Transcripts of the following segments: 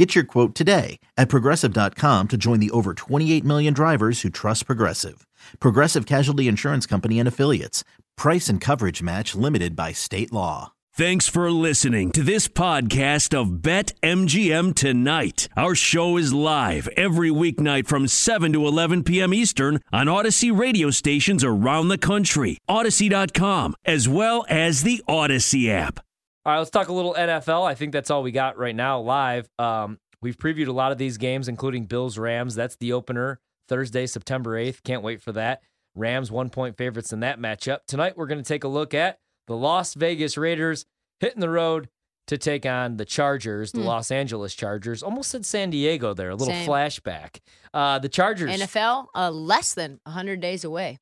Get your quote today at progressive.com to join the over 28 million drivers who trust Progressive. Progressive Casualty Insurance Company and Affiliates. Price and coverage match limited by state law. Thanks for listening to this podcast of Bet MGM Tonight. Our show is live every weeknight from 7 to 11 p.m. Eastern on Audacy radio stations around the country, Audacy.com, as well as the Audacy app. All right, let's talk a little NFL. I think that's all we got right now live. Um, we've previewed a lot of these games, including Bills Rams. That's the opener Thursday, September 8th. Can't wait for that. Rams one point favorites in that matchup. Tonight, we're going to take a look at the Las Vegas Raiders hitting the road to take on the Chargers, the Hmm. Los Angeles Chargers. Almost said San Diego there, a little Same. flashback. Uh, the Chargers. NFL, uh, less than 100 days away.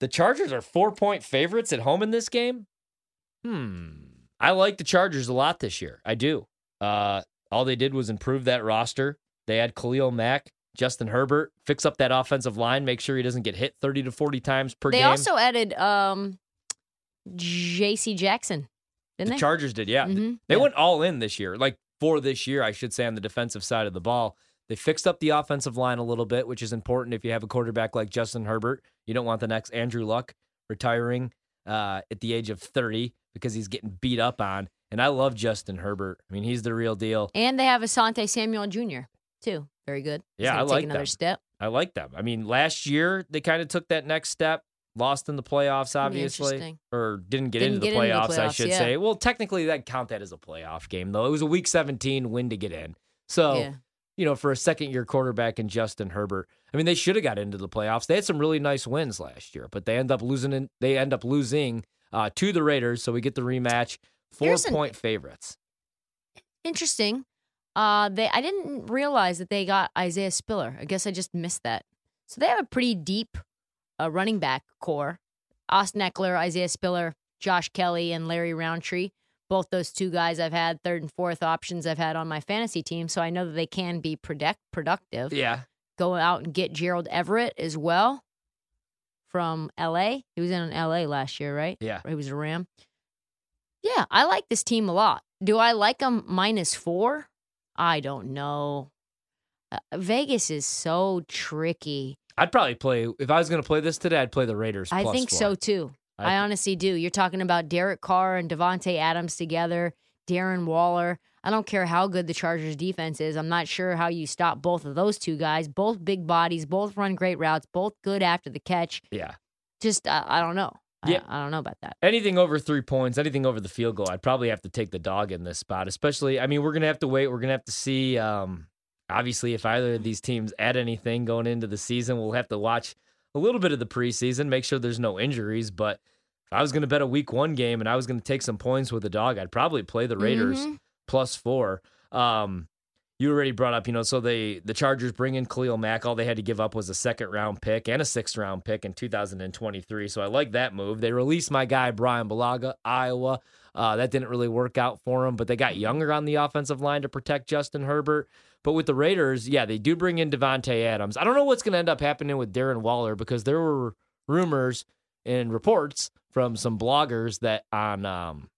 The Chargers are four point favorites at home in this game. Hmm. I like the Chargers a lot this year. I do. Uh, all they did was improve that roster. They had Khalil Mack, Justin Herbert, fix up that offensive line, make sure he doesn't get hit 30 to 40 times per they game. They also added um, J.C. Jackson, didn't the they? Chargers did, yeah. Mhm, They yeah. went all in this year, like for this year, I should say, on the defensive side of the ball. They fixed up the offensive line a little bit, which is important if you have a quarterback like Justin Herbert. You don't want the next Andrew Luck retiring uh, at the age of 30 because he's getting beat up on. And I love Justin Herbert. I mean, he's the real deal. And they have Asante Samuel Jr., too. Very good. He's Yeah, I take like another them. step. I like them. I mean, last year they kind of took that next step, lost in the playoffs, obviously, or didn't get, Didn't into, the get into the playoffs, I should yeah. say. Well, technically, that count that as a playoff game, though. It was a Week 17 win to get in. So, Yeah. you know, for a second-year quarterback in Justin Herbert, I mean, they should have got into the playoffs. They had some really nice wins last year, but they end up losing. In, they end up losing uh, to the Raiders. So we get the rematch. Here's an- Four-point favorites. Interesting. Uh, they I didn't realize that they got Isaiah Spiller. I guess I just missed that. So they have a pretty deep uh, running back core. Austin Ekeler, Isaiah Spiller, Josh Kelley, and Larry Rountree. Both those two guys I've had third and fourth options I've had on my fantasy team, so I know that they can be product productive. Yeah. Go out and get Gerald Everett as well from L.A. He was in L.A. last year, right? Yeah. He was a Ram. Yeah, I like this team a lot. Do I like them minus four? I don't know. Uh, Vegas is so tricky. I'd probably play if I was going to play this today. I'd play the Raiders. I think four. so too. I, I- honestly do. You're talking about Derek Carr and Davante Adams together, Darren Waller. I don't care how good the Chargers defense is. I'm not sure how you stop both of those two guys. Both big bodies, both run great routes, both good after the catch. Yeah. Just uh, I don't know. Yeah. I, I don't know about that. Anything over three points, anything over the field goal, I'd probably have to take the dog in this spot. Especially, I mean, we're gonna have to wait. We're gonna have to see. Um, obviously, if either of these teams add anything going into the season, we'll have to watch a little bit of the preseason, make sure there's no injuries. But if I was gonna bet a week one game and I was gonna take some points with the dog, I'd probably play the Raiders Mhm. Plus four. Um, you already brought up, you know, so they the Chargers bring in Khalil Mack. All they had to give up was a second round pick and a sixth round pick in 2023. So I like that move. They released my guy Bryan Bulaga, Iowa. Uh, that didn't really work out for him, but they got younger on the offensive line to protect Justin Herbert. But with the Raiders, yeah, they do bring in Davante Adams. I don't know what's going to end up happening with Darren Waller because there were rumors and reports from some bloggers that on um,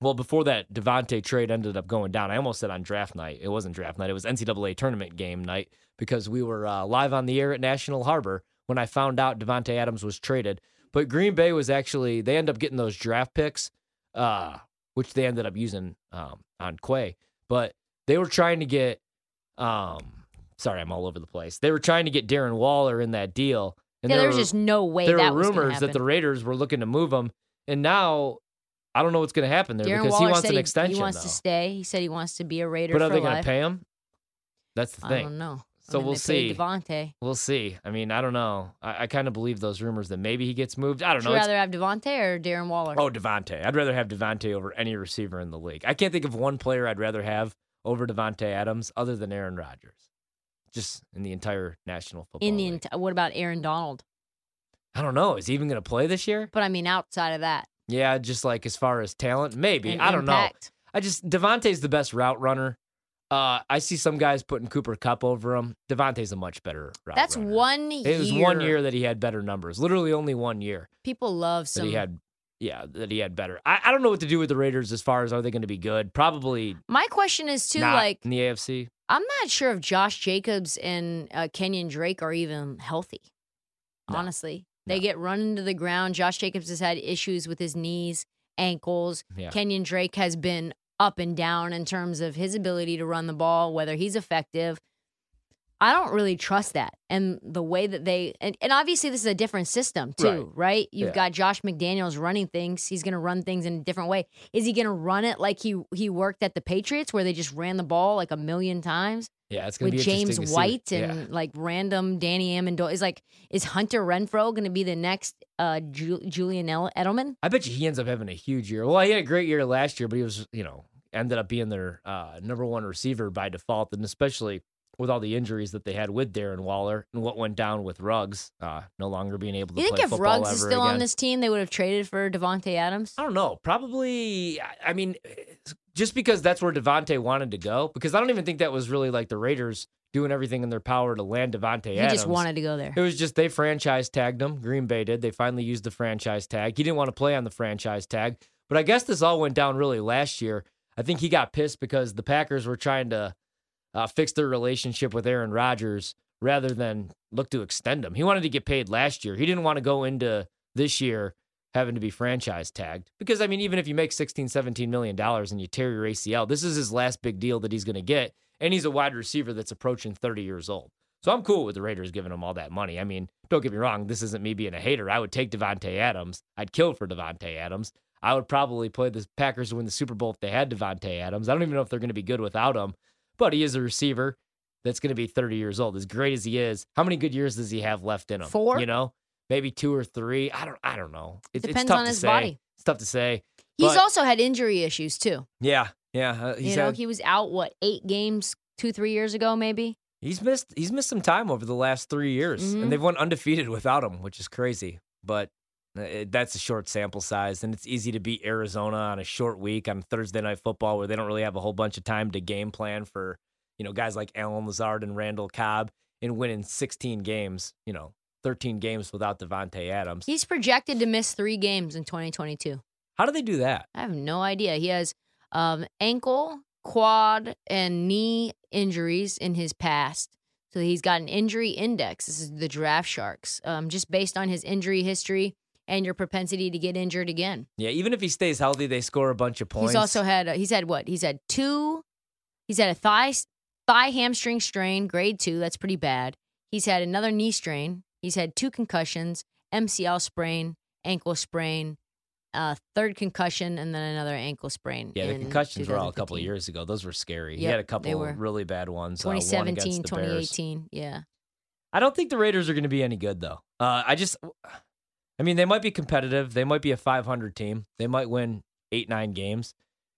well, before that Davante trade ended up going down, I almost said on draft night. It wasn't draft night. It was NCAA tournament game night because we were uh, live on the air at National Harbor when I found out Davante Adams was traded. But Green Bay was actually they ended up getting those draft picks, uh, which they ended up using um, on Quay. But they were trying to get, um, sorry, I'm all over the place. They were trying to get Darren Waller in that deal. And yeah, there there was just no way there were rumors that the. Raiders were looking to move him, and now I don't know what's going to happen there Darren because Waller he wants an he, extension. He wants though. to stay. He said he wants to be a Raider But are they going to pay him? That's the thing. I don't know. So I mean, we'll see. Davante. We'll see. I mean, I don't know. I, I kind of believe those rumors that maybe he gets moved. I don't Would know. you It's- rather have Davante or Darren Waller? oh, Davante. I'd rather have Davante over any receiver in the league. I can't think of one player I'd rather have over Davante Adams other than Aaron Rodgers. Just in the entire National Football in the ent- what about Aaron Donald? I don't know. Is he even going to play this year? But I mean, outside of that, Yeah, just like as far as talent, maybe. and I don't know. I just Davante's the best route runner. Uh, I see some guys putting Cooper Kupp over him. Davante's a much better route That's runner. one year. It was one year that he had better numbers. Literally only one year People love that he had. Yeah, that he had better. I, I don't know what to do with the Raiders as far as are they going to be good? Probably My question is too, like, in the AFC. I'm not sure if Josh Jacobs and uh, Kenyon Drake are even healthy. No. Honestly, they No. get run into the ground. Josh Jacobs has had issues with his knees, ankles. Yeah. Kenyon Drake has been up and down in terms of his ability to run the ball, whether he's effective. I don't really trust that. And the way that they, and, and obviously this is a different system too, right? You've Yeah. got Josh McDaniels running things. He's going to run things in a different way. Is he going to run it like he he worked at the Patriots where they just ran the ball like a million times Yeah, it's going to with be James interesting to see. White Yeah. and like random Danny Amendola? Is like, is Hunter Renfrow going to be the next uh, Ju- Julian El- Edelman? I bet you he ends up having a huge year. Well, he had a great year last year, but he was, you know, ended up being their uh, number one receiver by default, and especially with all the injuries that they had with Darren Waller and what went down with Ruggs, uh, no longer being able to You play think if Ruggs is still on this team, they would have traded for Davante Adams? I don't know. Probably. I- I mean, just because that's where Davante wanted to go, because I don't even think that was really like the Raiders doing everything in their power to land Davante Adams. He just wanted to go there. It was just they franchise tagged him. Green Bay did. They finally used the franchise tag. He didn't want to play on the franchise tag. But I guess this all went down really last year. I think he got pissed because the Packers were trying to uh, fix their relationship with Aaron Rodgers rather than look to extend him. He wanted to get paid last year. He didn't want to go into this year having to be franchise tagged because I mean even if you make 16 17 million dollars and you tear your ACL, this is his last big deal that he's going to get and he's a wide receiver that's approaching 30 years old. So I'm cool with the Raiders giving him all that money. I mean, don't get me wrong, this isn't me being a hater. I would take Davante Adams. I'd kill for Davante Adams. I would probably play the Packers to win the Super Bowl if they had Davante Adams. I don't even know if they're going to be good without him, but he is a receiver that's going to be 30 years old. As great as he is, how many good years does he have left in him? Four? You know, maybe two or three. I don't. I don't know. It, it's Depends tough on to his say. body. It's tough to say. He's but- also had injury issues too. Yeah, yeah. Uh, you know, had- he was out what eight games two, three years ago, maybe. He's missed he's missed some time over the last three years, Mhm. and they've won undefeated without him, which is crazy. But that's a short sample size, and it's easy to beat Arizona on a short week on Thursday night football, where they don't really have a whole bunch of time to game plan for you know guys like Allen Lazard and Randall Cobb, and winning 16 games, you know, 13 games without Davante Adams. He's projected to miss three games in 2022. How do they do that? I have no idea. He has um, ankle, quad, and knee injuries in his past. So he's got an injury index. This is the Draft Sharks, um, just based on his injury history and your propensity to get injured again. Yeah, even if he stays healthy, they score a bunch of points. He's also had uh, he's had what? He's had two. He's had a thigh thigh hamstring strain, grade two. That's pretty bad. He's had another knee strain. He's had two concussions, MCL sprain, ankle sprain, uh, third concussion, and then another ankle sprain. yeah, the concussions were all a couple of years ago. Those were scary. he had a couple really bad ones. uh, one against 2017, Bears. Yeah. I don't think the Raiders are going to be any good though. Uh, I just, I mean, they might be competitive. They might be a 500 team. They might win eight, nine games.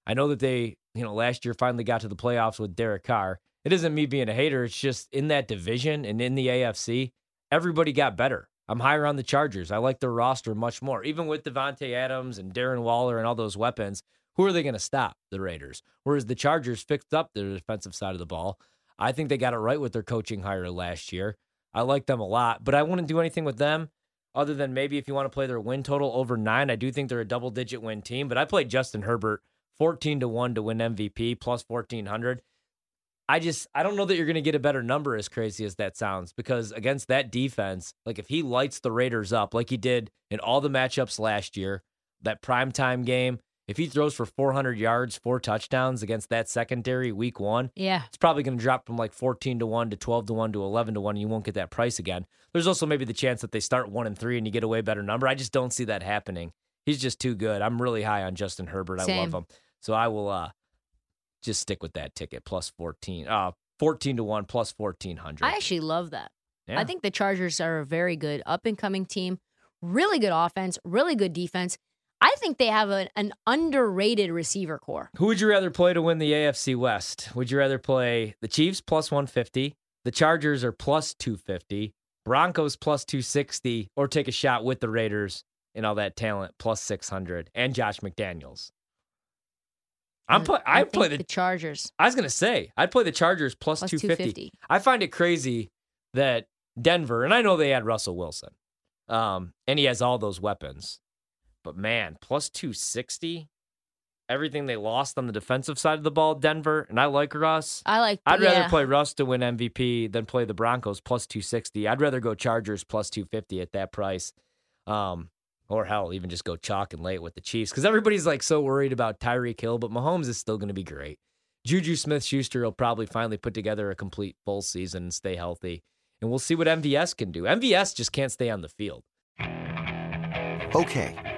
I know that they, you know, last year finally got to the playoffs with Derek Carr. It isn't me being a hater. It's just in that division and in the AFC, everybody got better. I'm higher on the Chargers. I like their roster much more. Even with Davante Adams and Darren Waller and all those weapons, who are they going to stop? The Raiders. Whereas the Chargers fixed up their defensive side of the ball. I think they got it right with their coaching hire last year. I like them a lot, but I wouldn't do anything with them other than maybe if you want to play their win total over nine. I do think they're a double digit win team, but I played Justin Herbert 14 to 1 to win MVP plus 1400. I just I don't know that you're going to get a better number as crazy as that sounds because against that defense, like if he lights the Raiders up like he did in all the matchups last year, that primetime game, if he throws for 400 yards, four touchdowns against that secondary week 1, Yeah. it's probably going to drop from like 14 to 1 to 12 to 1 to 11 to 1 and you won't get that price again. There's also maybe the chance that they start 1 and 3 and you get a way better number. I just don't see that happening. He's just too good. I'm really high on Justin Herbert. I love him. So I will uh just stick with that ticket plus 14. Uh 14 to 1 plus 1400. I actually love that. Yeah. I think the Chargers are a very good up and coming team, really good offense, really good defense. I think they have an, an underrated receiver core. Who would you rather play to win the AFC West? Would you rather play the Chiefs plus 150, the Chargers are plus 250, Broncos plus 260, or take a shot with the Raiders and all that talent plus 600, and Josh McDaniels. I'm play, I, think play the, the Chargers I was gonna say I'd play the Chargers plus, plus 250. 250. I find it crazy that Denver, and I know they had Russell Wilson, um, and he has all those weapons, but man, plus 260, everything they lost on the defensive side of the ball, Denver, and I like Russ. I like. I'd rather yeah. play Russ to win MVP than play the Broncos plus 260. I'd rather go Chargers plus 250 at that price. Um, or hell, even just go chalk and lay it with the Chiefs because everybody's like so worried about Tyreek Hill, but Mahomes is still going to be great. Juju Smith Schuster will probably finally put together a complete full season and stay healthy. And we'll see what MVS can do. MVS just can't stay on the field. Okay,